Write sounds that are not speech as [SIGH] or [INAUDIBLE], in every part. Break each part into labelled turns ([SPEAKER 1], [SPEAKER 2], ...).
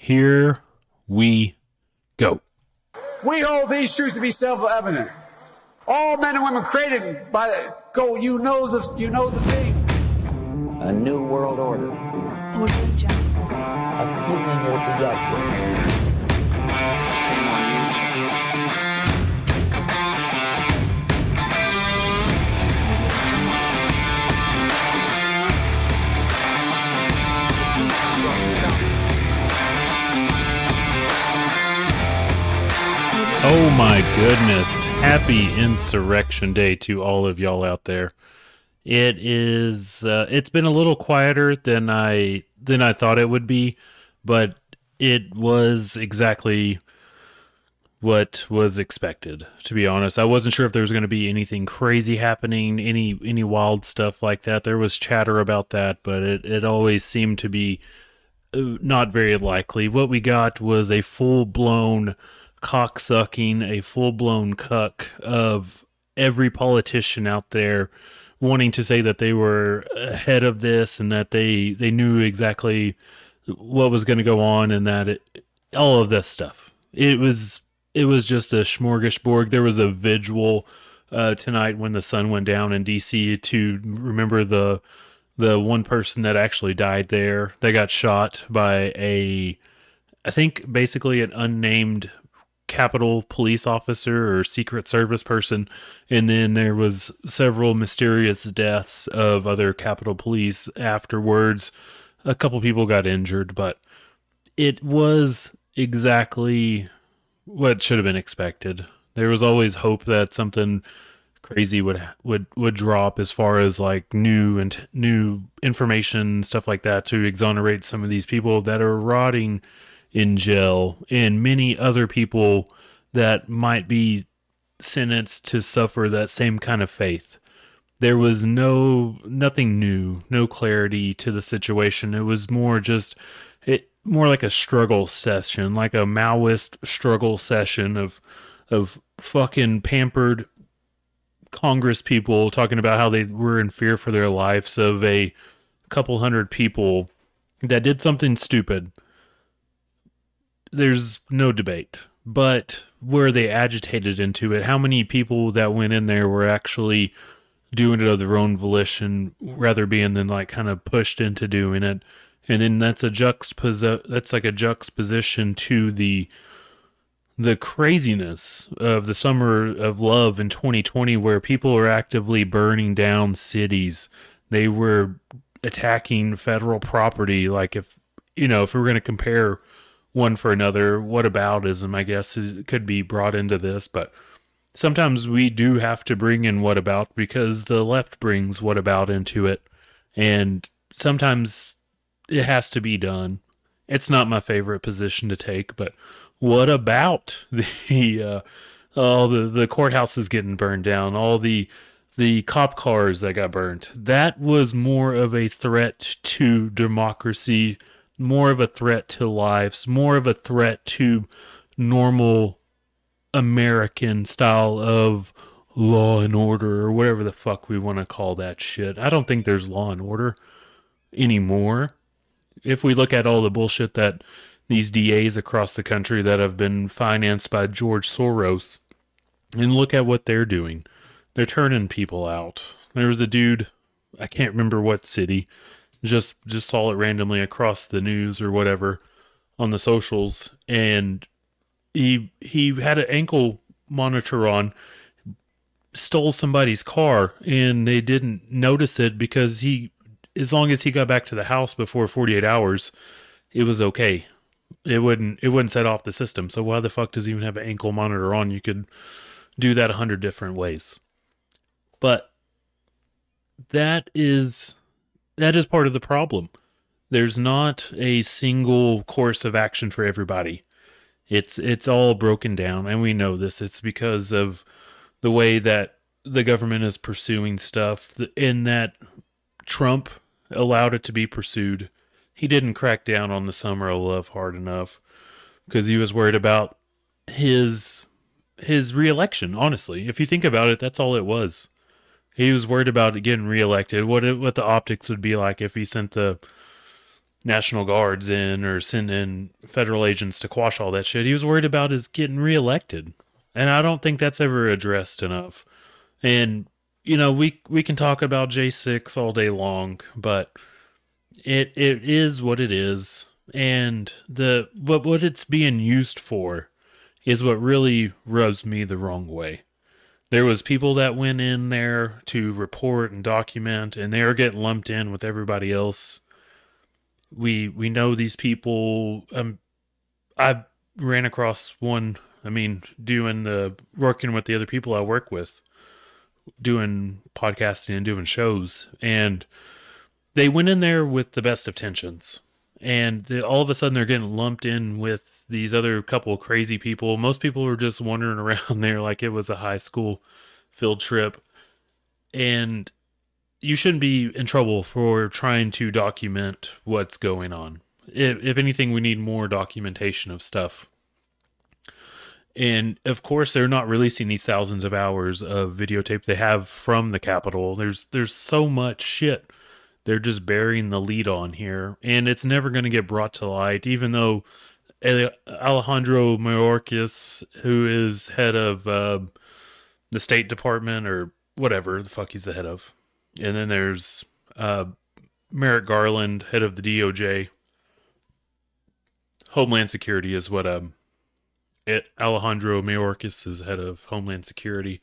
[SPEAKER 1] Here we go.
[SPEAKER 2] We hold these truths to be self-evident. All men and women created by the go. You know the you know the thing.
[SPEAKER 3] A new world order.
[SPEAKER 4] Активные мероприятия.
[SPEAKER 1] Oh my goodness. Happy Insurrection Day to all of y'all out there. It is uh, it's been a little quieter than I than I thought it would be, but it was exactly what was expected to be honest. I wasn't sure if there was going to be anything crazy happening, any any wild stuff like that. There was chatter about that, but it it always seemed to be uh, not very likely. What we got was a full blown cocksucking, a full blown cuck of every politician out there wanting to say that they were ahead of this and that they they knew exactly what was going to go on and that it all of this stuff. It was it was just a smorgasbord. There was a vigil uh, tonight when the sun went down in DC to remember the the one person that actually died there. They got shot by a I think basically an unnamed Capitol police officer or Secret Service person, and then there was several mysterious deaths of other Capitol police afterwards. A couple people got injured, but it was exactly what should have been expected. There was always hope that something crazy would would would drop as far as like new and new information stuff like that to exonerate some of these people that are rotting in jail and many other people that might be sentenced to suffer that same kind of faith. There was no nothing new, no clarity to the situation. It was more just it more like a struggle session, like a Maoist struggle session of of fucking pampered Congress people talking about how they were in fear for their lives of a couple hundred people that did something stupid there's no debate. But were they agitated into it? How many people that went in there were actually doing it of their own volition, rather being than like kind of pushed into doing it? And then that's a juxtapose. That's like a juxtaposition to the the craziness of the summer of love in 2020, where people are actively burning down cities. They were attacking federal property. Like if you know, if we we're going to compare one for another. What aboutism, I guess, is, could be brought into this, but sometimes we do have to bring in what about because the left brings what about into it, and sometimes it has to be done. It's not my favorite position to take, but what about [LAUGHS] the uh, all the the courthouse is getting burned down, all the the cop cars that got burnt? That was more of a threat to democracy more of a threat to lives, more of a threat to normal American style of law and order or whatever the fuck we want to call that shit. I don't think there's law and order anymore. If we look at all the bullshit that these DAs across the country that have been financed by George Soros and look at what they're doing. They're turning people out. There was a dude, I can't remember what city, just just saw it randomly across the news or whatever on the socials. And he he had an ankle monitor on stole somebody's car and they didn't notice it because he as long as he got back to the house before 48 hours it was okay. It wouldn't it wouldn't set off the system. So why the fuck does he even have an ankle monitor on? You could do that a hundred different ways. But that is that is part of the problem. There's not a single course of action for everybody. It's it's all broken down and we know this. It's because of the way that the government is pursuing stuff in that Trump allowed it to be pursued. He didn't crack down on the summer of love hard enough because he was worried about his his reelection, honestly. If you think about it, that's all it was. He was worried about getting reelected. What it, what the optics would be like if he sent the National Guards in or send in federal agents to quash all that shit. He was worried about his getting reelected. And I don't think that's ever addressed enough. And you know, we we can talk about J6 all day long, but it it is what it is. And the what what it's being used for is what really rubs me the wrong way. There was people that went in there to report and document and they are getting lumped in with everybody else. We we know these people um I ran across one I mean doing the working with the other people I work with doing podcasting and doing shows and they went in there with the best of tensions and all of a sudden they're getting lumped in with these other couple crazy people most people were just wandering [LAUGHS] around there like it was a high school field trip and you shouldn't be in trouble for trying to document what's going on if, if anything we need more documentation of stuff and of course, they're not releasing these thousands of hours of videotape they have from the Capitol. There's there's so much shit. They're just burying the lead on here, and it's never going to get brought to light. Even though Alejandro Mayorkas, who is head of uh, the State Department or whatever the fuck he's the head of, and then there's uh, Merrick Garland, head of the DOJ. Homeland Security is what um at Alejandro Mayorkas is head of Homeland Security.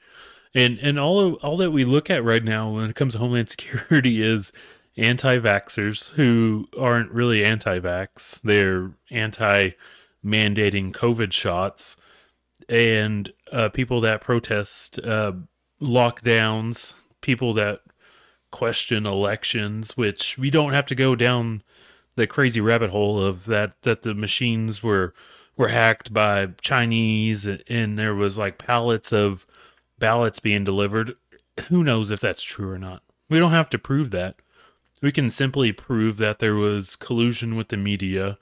[SPEAKER 1] And and all of, all that we look at right now when it comes to Homeland [LAUGHS] Security is anti-vaxxers who aren't really anti-vax. They're anti-mandating COVID shots and uh, people that protest uh, lockdowns, people that question elections, which we don't have to go down the crazy rabbit hole of that that the machines were were hacked by Chinese and there was like pallets of ballots being delivered. Who knows if that's true or not? We don't have to prove that. We can simply prove that there was collusion with the media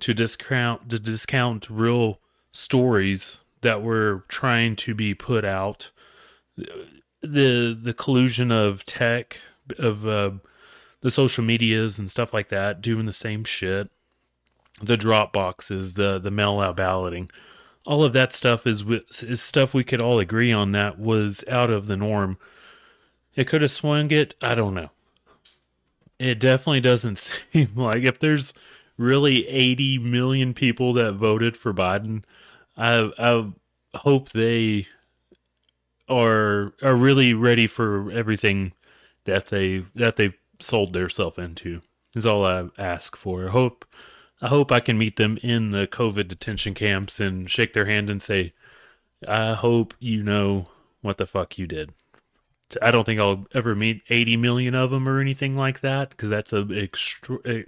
[SPEAKER 1] to discount to discount real stories that were trying to be put out. The the collusion of tech of uh, the social medias and stuff like that doing the same shit the drop boxes, the the mail out balloting, all of that stuff is is stuff we could all agree on that was out of the norm. It could have swung it. I don't know. It definitely doesn't [LAUGHS] seem like if there's really 80 million people that voted for Biden, I I hope they are are really ready for everything that they that they've sold themselves into. Is all I ask for. I hope I hope I can meet them in the COVID detention camps and shake their hand and say, I hope you know what the fuck you did. I don't think I'll ever meet 80 million of them or anything like that because that's a, a,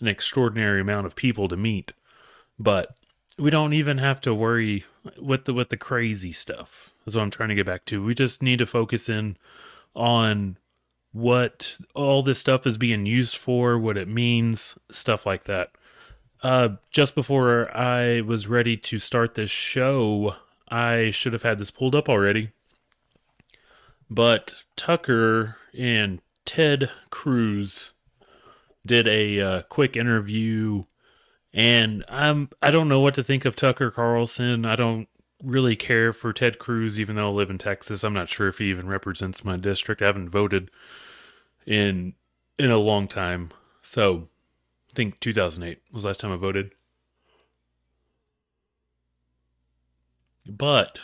[SPEAKER 1] an extraordinary amount of people to meet. But we don't even have to worry with the with the crazy stuff. That's what I'm trying to get back to. We just need to focus in on what all this stuff is being used for, what it means, stuff like that. Uh, just before I was ready to start this show, I should have had this pulled up already. But Tucker and Ted Cruz did a uh, quick interview, and I'm I don't know what to think of Tucker Carlson. I don't really care for Ted Cruz, even though I live in Texas. I'm not sure if he even represents my district. I haven't voted in in a long time, so I think 2008 was last time I voted. But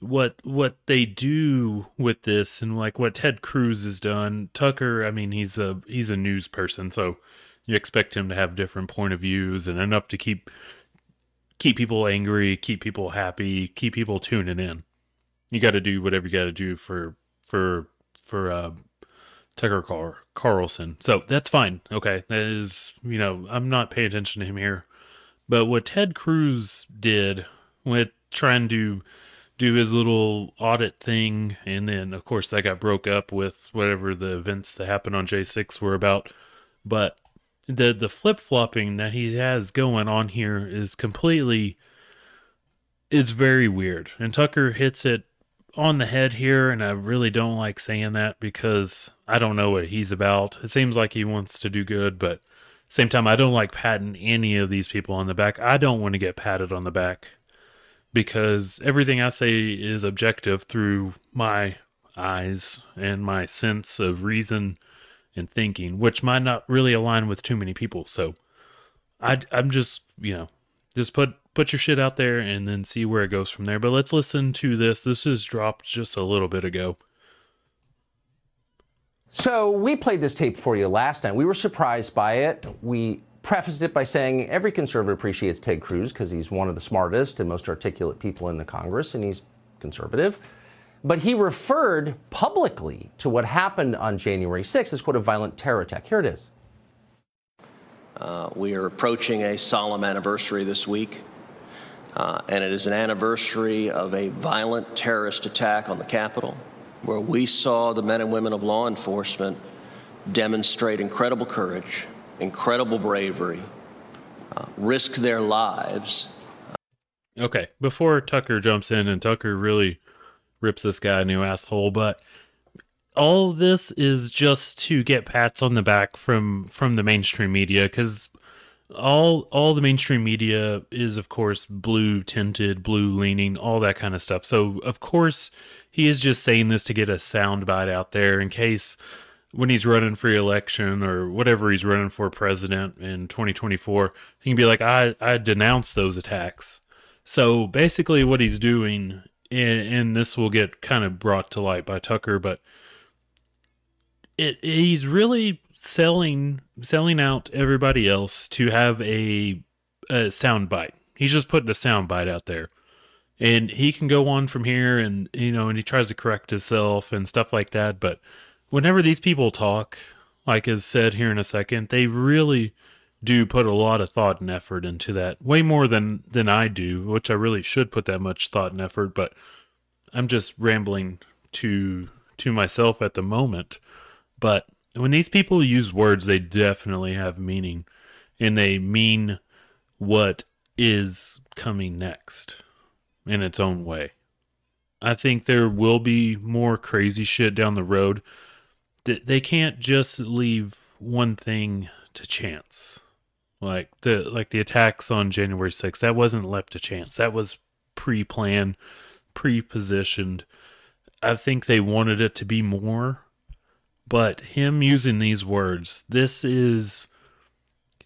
[SPEAKER 1] what what they do with this and like what Ted Cruz has done, Tucker, I mean he's a he's a news person, so you expect him to have different point of views and enough to keep keep people angry, keep people happy, keep people tuning in. You got to do whatever you got to do for for for uh, Tucker Car- Carlson. So that's fine. Okay. That is, you know, I'm not paying attention to him here. But what Ted Cruz did with trying to do his little audit thing, and then, of course, that got broke up with whatever the events that happened on J6 were about. But the, the flip flopping that he has going on here is completely. It's very weird. And Tucker hits it on the head here, and I really don't like saying that because I don't know what he's about. It seems like he wants to do good, but Same time, I don't like patting any of these people on the back. I don't want to get patted on the back because everything I say is objective through my eyes and my sense of reason and thinking, which might not really align with too many people. So I, I'm just, you know, just put put your shit out there and then see where it goes from there. But let's listen to this. This is dropped just a little bit ago.
[SPEAKER 4] So we played this tape for you last night. We were surprised by it. We prefaced it by saying every conservative appreciates Ted Cruz because he's one of the smartest and most articulate people in the Congress, and he's conservative. But he referred publicly to what happened on January 6th as quote a violent terror attack. Here it is.
[SPEAKER 5] Uh, we are approaching a solemn anniversary this week, uh, and it is an anniversary of a violent terrorist attack on the Capitol, where we saw the men and women of law enforcement demonstrate incredible courage, incredible bravery, uh, risk their lives.
[SPEAKER 1] Okay, before Tucker jumps in, and Tucker really rips this guy a new asshole, but all this is just to get pats on the back from from the mainstream media because all all the mainstream media is of course blue tinted blue leaning all that kind of stuff so of course he is just saying this to get a soundbite out there in case when he's running for election or whatever he's running for president in 2024 he can be like i i denounce those attacks so basically what he's doing and, and this will get kind of brought to light by tucker but it he's really selling selling out everybody else to have a a sound bite. He's just putting a sound bite out there. And he can go on from here and you know, and he tries to correct himself and stuff like that, but whenever these people talk, like is said here in a second, they really do put a lot of thought and effort into that. Way more than than I do, which I really should put that much thought and effort, but I'm just rambling to to myself at the moment. But when these people use words, they definitely have meaning and they mean what is coming next in its own way. I think there will be more crazy shit down the road. They can't just leave one thing to chance. Like the like the attacks on January 6th, that wasn't left to chance. That was pre-planned, pre-positioned. I think they wanted it to be more but him using these words, this is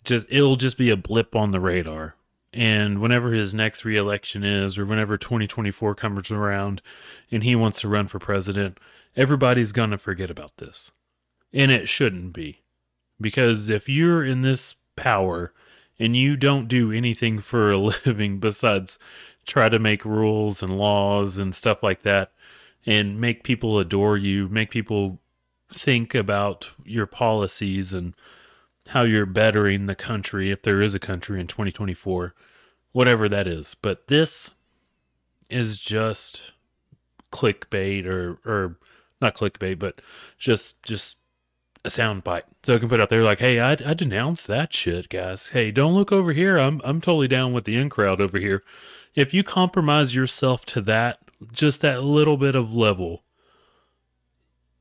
[SPEAKER 1] just it'll just be a blip on the radar. And whenever his next reelection is, or whenever 2024 comes around and he wants to run for president, everybody's going to forget about this. And it shouldn't be. Because if you're in this power and you don't do anything for a [LAUGHS] living besides try to make rules and laws and stuff like that and make people adore you, make people think about your policies and how you're bettering the country, if there is a country in 2024, whatever that is. But this is just clickbait or, or not clickbait, but just, just a sound bite. So I can put out there like, hey, I, I denounce that shit, guys. Hey, don't look over here. I'm, I'm totally down with the in crowd over here. If you compromise yourself to that, just that little bit of level,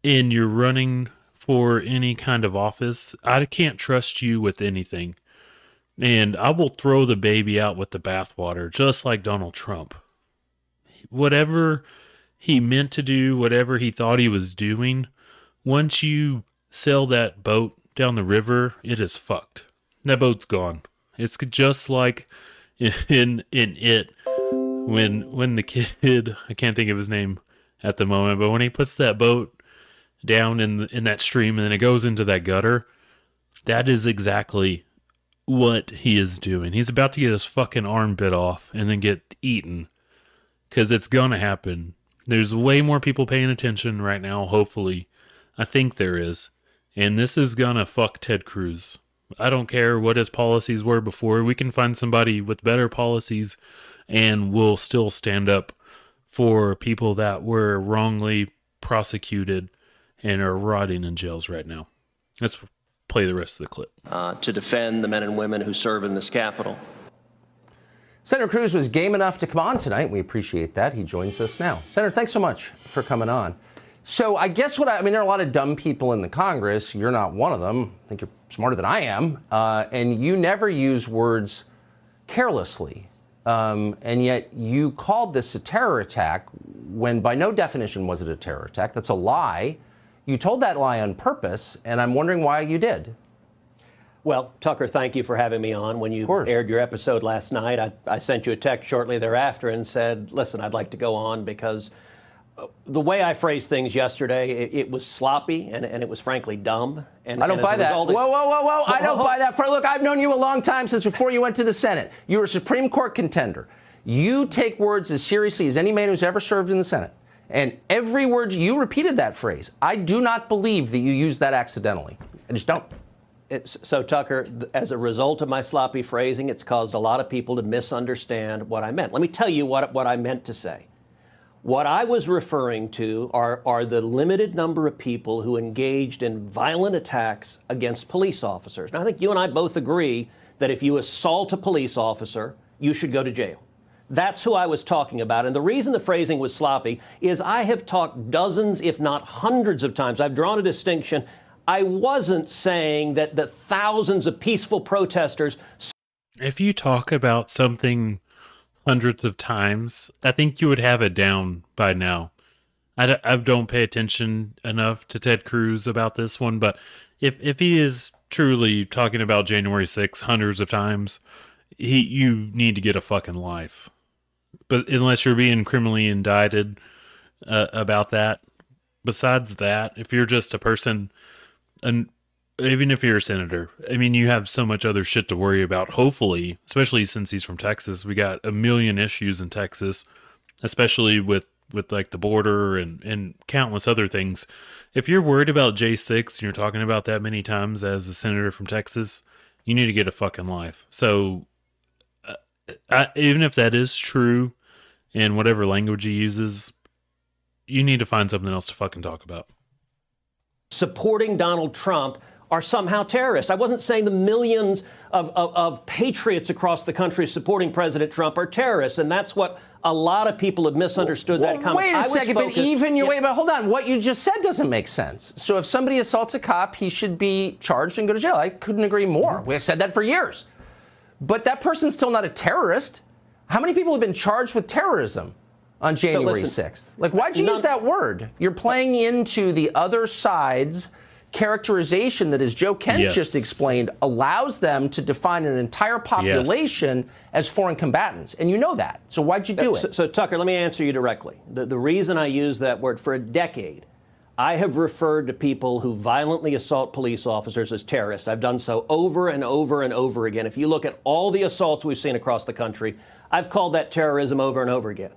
[SPEAKER 1] and you're running for any kind of office, I can't trust you with anything. And I will throw the baby out with the bathwater, just like Donald Trump. Whatever he meant to do, whatever he thought he was doing, once you sail that boat down the river, it is fucked. That boat's gone. It's just like [LAUGHS] in in it when when the kid [LAUGHS] I can't think of his name at the moment, but when he puts that boat down in the, in that stream and then it goes into that gutter. That is exactly what he is doing. He's about to get his fucking arm bit off and then get eaten because it's gonna happen. There's way more people paying attention right now. Hopefully, I think there is, and this is gonna fuck Ted Cruz. I don't care what his policies were before. We can find somebody with better policies, and we'll still stand up for people that were wrongly prosecuted and are rotting in jails right now. Let's play the rest of the clip.
[SPEAKER 5] Uh, to defend the men and women who serve in this Capitol.
[SPEAKER 4] Senator Cruz was game enough to come on tonight. We appreciate that. He joins us now. Senator, thanks so much for coming on. So I guess what I, I, mean, there are a lot of dumb people in the Congress. You're not one of them. I think you're smarter than I am. Uh, and you never use words carelessly. Um, and yet you called this a terror attack when by no definition was it a terror attack. That's a lie. You told that lie on purpose, and I'm wondering why you did.
[SPEAKER 6] Well, Tucker, thank you for having me on. When you aired your episode last night, I, I, sent you a text shortly thereafter and said, listen, I'd like to go on because uh, the way I phrased things yesterday, it, it was sloppy and, and, it was frankly dumb. And
[SPEAKER 4] I don't
[SPEAKER 6] and
[SPEAKER 4] buy that. Whoa, whoa, whoa, whoa! I don't buy that. For look, I've known you a long time since before you went to the Senate. You were a Supreme Court contender. You take words as seriously as any man who's ever served in the Senate. And every word you repeated that phrase. I do not believe that you used that accidentally. I just don't.
[SPEAKER 6] So, Tucker, as a result of my sloppy phrasing, it's caused a lot of people to misunderstand what I meant. Let me tell you what, what I meant to say. What I was referring to are, are the limited number of people who engaged in violent attacks against police officers. Now, I think you and I both agree that if you assault a police officer, you should go to jail. That's who I was talking about. And the reason the phrasing was sloppy is I have talked dozens, if not hundreds of times. I've drawn a distinction I wasn't saying that the thousands of peaceful protesters.
[SPEAKER 1] If you talk about something hundreds of times, I think you would have it down by now. I d- I don't pay attention enough to Ted Cruz about this one, but if if he is truly talking about January 6th hundreds of times, he you need to get a fucking life. But unless you're being criminally indicted uh, about that, besides that, if you're just a person and even if you're a senator, I mean, you have so much other shit to worry about. Hopefully, especially since he's from Texas, we got a million issues in Texas, especially with with like the border and and countless other things. If you're worried about J6 and you're talking about that many times as a senator from Texas, you need to get a fucking life. So, uh, I, even if that is true, in whatever language he uses, you need to find something else to fucking talk about
[SPEAKER 6] supporting Donald Trump are somehow terrorists. I wasn't saying the millions of, of, of, patriots across the country supporting President Trump are terrorists, and that's what a lot of people have misunderstood well, that comment.
[SPEAKER 4] Wait a second, focused, but even you yeah. wait, but hold on. What you just said doesn't make sense. So if somebody assaults a cop, he should be charged and go to jail. I couldn't agree more. Mm-hmm. We've said that for years. But that person's still not a terrorist. How many people have been charged with terrorism? On January so listen, 6th? Like, why'd you use that word? You're playing into the other side's characterization that, as Joe Kent yes. just explained, allows them to define an entire population yes. as foreign combatants. And you know that. So why'd you uh, do
[SPEAKER 6] it?
[SPEAKER 4] So,
[SPEAKER 6] so, Tucker, let me answer you directly. The, the reason I use that word for a decade, I have referred to people who violently assault police officers as terrorists. I've done so over and over and over again. If you look at all the assaults we've seen across the country, I've called that terrorism over and over again.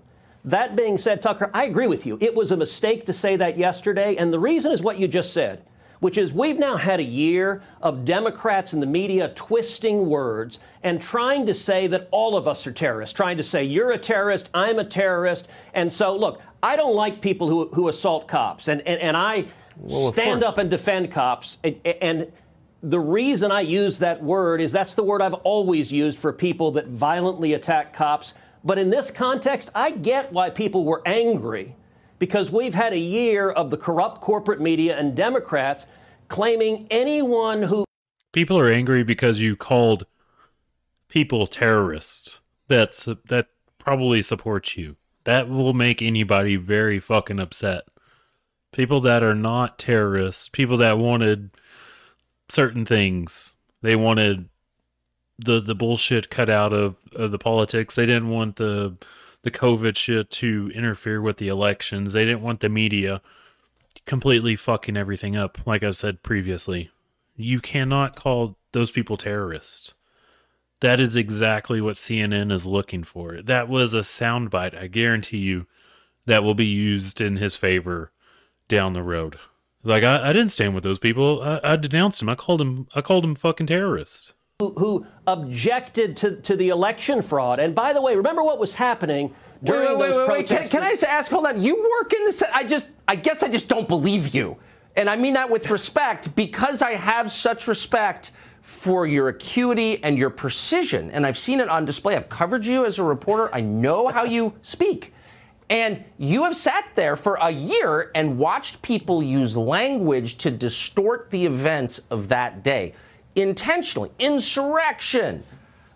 [SPEAKER 6] That being said, Tucker, I agree with you. It was a mistake to say that yesterday, and the reason is what you just said, which is we've now had a year of Democrats in the media twisting words and trying to say that all of us are terrorists, trying to say you're a terrorist, I'm a terrorist. And so, look, I don't like people who, who assault cops, and, and, and I well, stand up and defend cops. and, and the reason I use that word is that's the word I've always used for people that violently attack cops but in this context, I get why people were angry because we've had a year of the corrupt corporate media and Democrats claiming anyone who.
[SPEAKER 1] People are angry because you called people terrorists. That's that probably supports you. That will make anybody very fucking upset. People that are not terrorists, people that wanted certain things. They wanted the the bullshit cut out of, of the politics. They didn't want the the COVID shit to interfere with the elections. They didn't want the media completely fucking everything up. Like I said previously, you cannot call those people terrorists. That is exactly what CNN is looking for. That was a soundbite. I guarantee you that will be used in his favor down the road. Like I, I didn't stand with those people. I, I denounced them. I called them. I called them fucking terrorists
[SPEAKER 6] who, who objected to, to the election fraud. And by the way, remember what was happening during wait, wait, those wait,
[SPEAKER 4] protests? Can, can, I just ask? Hold on. You work in the. I just. I guess I just don't believe you, and I mean that with respect because I have such respect for your acuity and your precision, and I've seen it on display. I've covered you as a reporter. I know how you speak. And you have sat there for a year and watched people use language to distort the events of that day intentionally. Insurrection,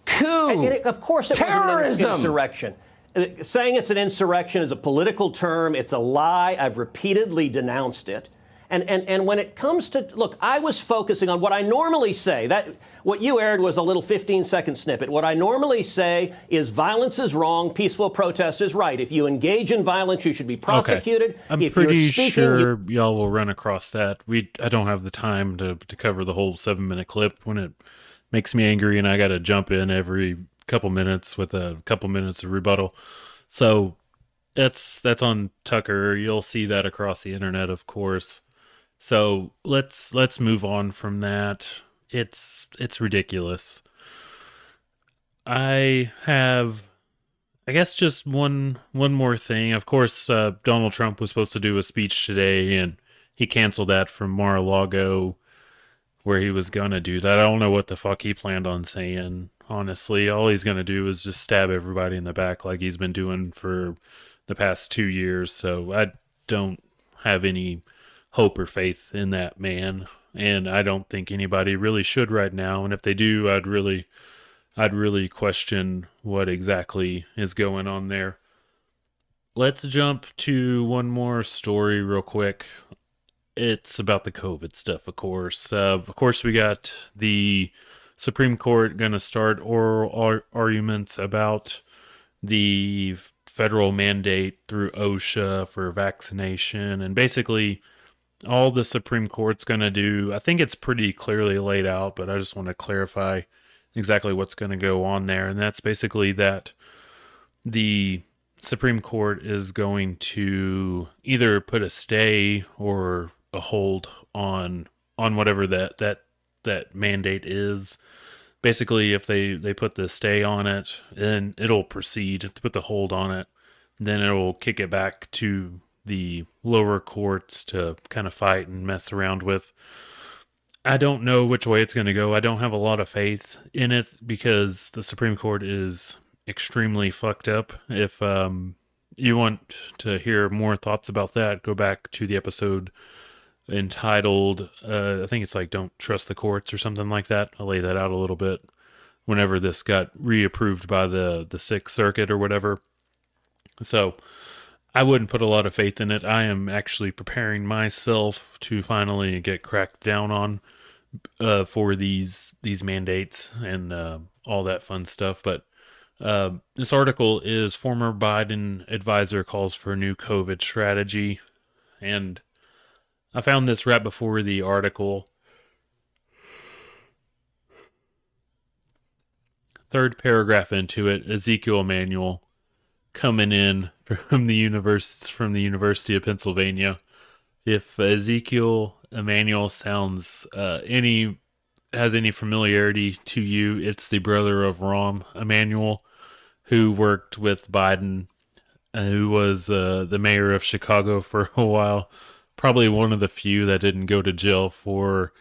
[SPEAKER 4] coup,
[SPEAKER 6] And it- of course, it wasn't an
[SPEAKER 4] terrorism.
[SPEAKER 6] insurrection. Uh, Saying it's an insurrection is a political term. It's a lie. I've repeatedly denounced it. And, and, and when it comes to look, I was focusing on what I normally say. That what you aired was a little 15 second snippet. What I normally say is violence is wrong, peaceful protest is right. If you engage in violence, you should be prosecuted.
[SPEAKER 1] Okay. I'm
[SPEAKER 6] if
[SPEAKER 1] pretty
[SPEAKER 6] you're speaking,
[SPEAKER 1] sure y'all will run across that. We I don't have the time to to cover the whole seven minute clip when it makes me angry and I got to jump in every couple minutes with a couple minutes of rebuttal. So that's that's on Tucker. You'll see that across the internet, of course. So let's let's move on from that. It's it's ridiculous. I have I guess just one one more thing. Of course, uh, Donald Trump was supposed to do a speech today, and he canceled that from Mar-a-Lago, where he was gonna do that. I don't know what the fuck he planned on saying. Honestly, all he's gonna do is just stab everybody in the back like he's been doing for the past two years. So I don't have any hope or faith in that man, and I don't think anybody really should right now. And if they do, I'd really I'd really question what exactly is going on there. Let's jump to one more story real quick. It's about the COVID stuff, of course. Uh, of course, we got the Supreme Court going to start oral ar- arguments about the federal mandate through OSHA for vaccination. And basically, all the Supreme Court's going to do, I think it's pretty clearly laid out, but I just want to clarify exactly what's going to go on there. And that's basically that the Supreme Court is going to either put a stay or a hold on on whatever that that that mandate is. Basically, if they they put the stay on it, then it'll proceed. If they put the hold on it, then it'll kick it back to the lower courts to kind of fight and mess around with. I don't know which way it's going to go. I don't have a lot of faith in it because the Supreme Court is extremely fucked up. If um, you want to hear more thoughts about that, go back to the episode entitled, uh, I think it's like Don't Trust the Courts or something like that. I'll lay that out a little bit whenever this got reapproved by the, the Sixth Circuit or whatever. So I wouldn't put a lot of faith in it. I am actually preparing myself to finally get cracked down on uh, for these these mandates and uh, all that fun stuff. But uh, this article is former Biden advisor calls for new COVID strategy, and I found this right before the article. Third paragraph into it, Ezekiel Emanuel coming in from the univers- from the University of Pennsylvania. If Ezekiel Emanuel sounds uh, any has any familiarity to you, it's the brother of Rahm Emanuel, who worked with Biden, uh, who was uh, the mayor of Chicago for [LAUGHS] a while. Probably one of the few that didn't go to jail for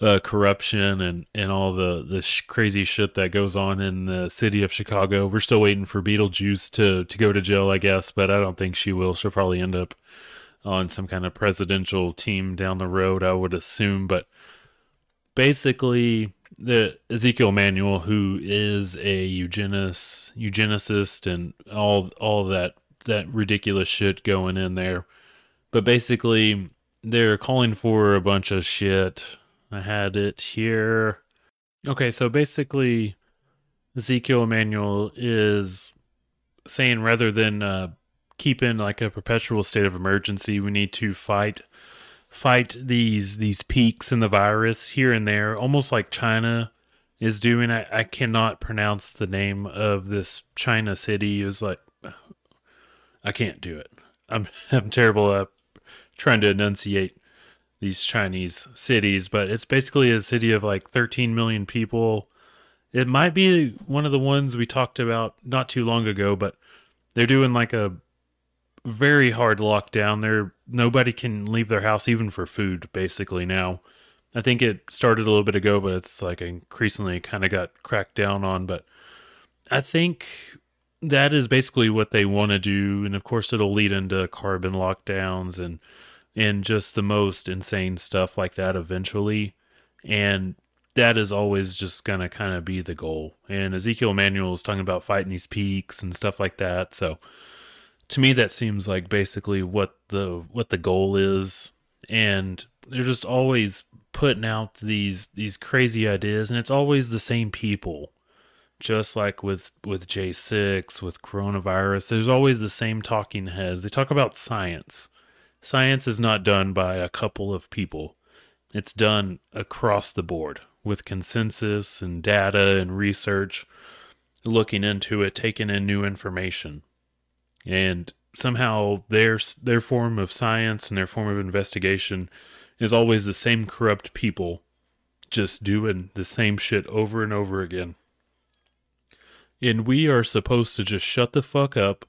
[SPEAKER 1] uh, corruption and, and all the, the sh- crazy shit that goes on in the city of Chicago. We're still waiting for Beetlejuice to, to go to jail, I guess, but I don't think she will. She'll probably end up on some kind of presidential team down the road, I would assume. But basically, the Ezekiel Emanuel, who is a eugenist, eugenicist, and all all that that ridiculous shit going in there. But basically, they're calling for a bunch of shit. I had it here. Okay, so basically, Ezekiel Emanuel is saying rather than uh, keep in like a perpetual state of emergency, we need to fight fight these these peaks in the virus here and there, almost like China is doing. I, I cannot pronounce the name of this China city. It was like I can't do it. I'm [LAUGHS] I'm terrible at trying to enunciate these Chinese cities, but it's basically a city of like 13 million people. It might be one of the ones we talked about not too long ago, but they're doing like a very hard lockdown. There nobody can leave their house even for food basically now. I think it started a little bit ago, but it's like increasingly kind of got cracked down on, but I think that is basically what they want to do and of course it'll lead into carbon lockdowns and and just the most insane stuff like that eventually. And that is always just going to kind of be the goal. And ezekiel emanuel is talking about fighting these peaks and stuff like that. So to me that seems like basically what the what the goal is. And they're just always putting out these these crazy ideas and it's always the same people. Just like with with J6 with coronavirus there's always the same talking heads. They talk about science science is not done by a couple of people it's done across the board with consensus and data and research looking into it taking in new information and somehow their their form of science and their form of investigation is always the same corrupt people just doing the same shit over and over again and we are supposed to just shut the fuck up.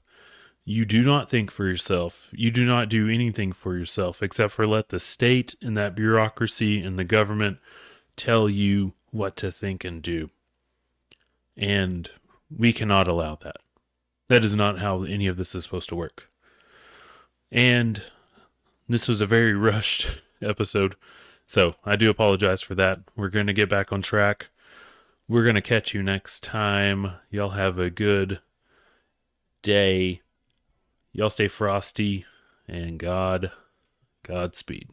[SPEAKER 1] You do not think for yourself. You do not do anything for yourself except for let the state and that bureaucracy and the government tell you what to think and do. And we cannot allow that. That is not how any of this is supposed to work. And this was a very [LAUGHS] rushed episode. So I do apologize for that. We're going to get back on track. We're going to catch you next time. Y'all have a good day. Y'all stay frosty and God, Godspeed.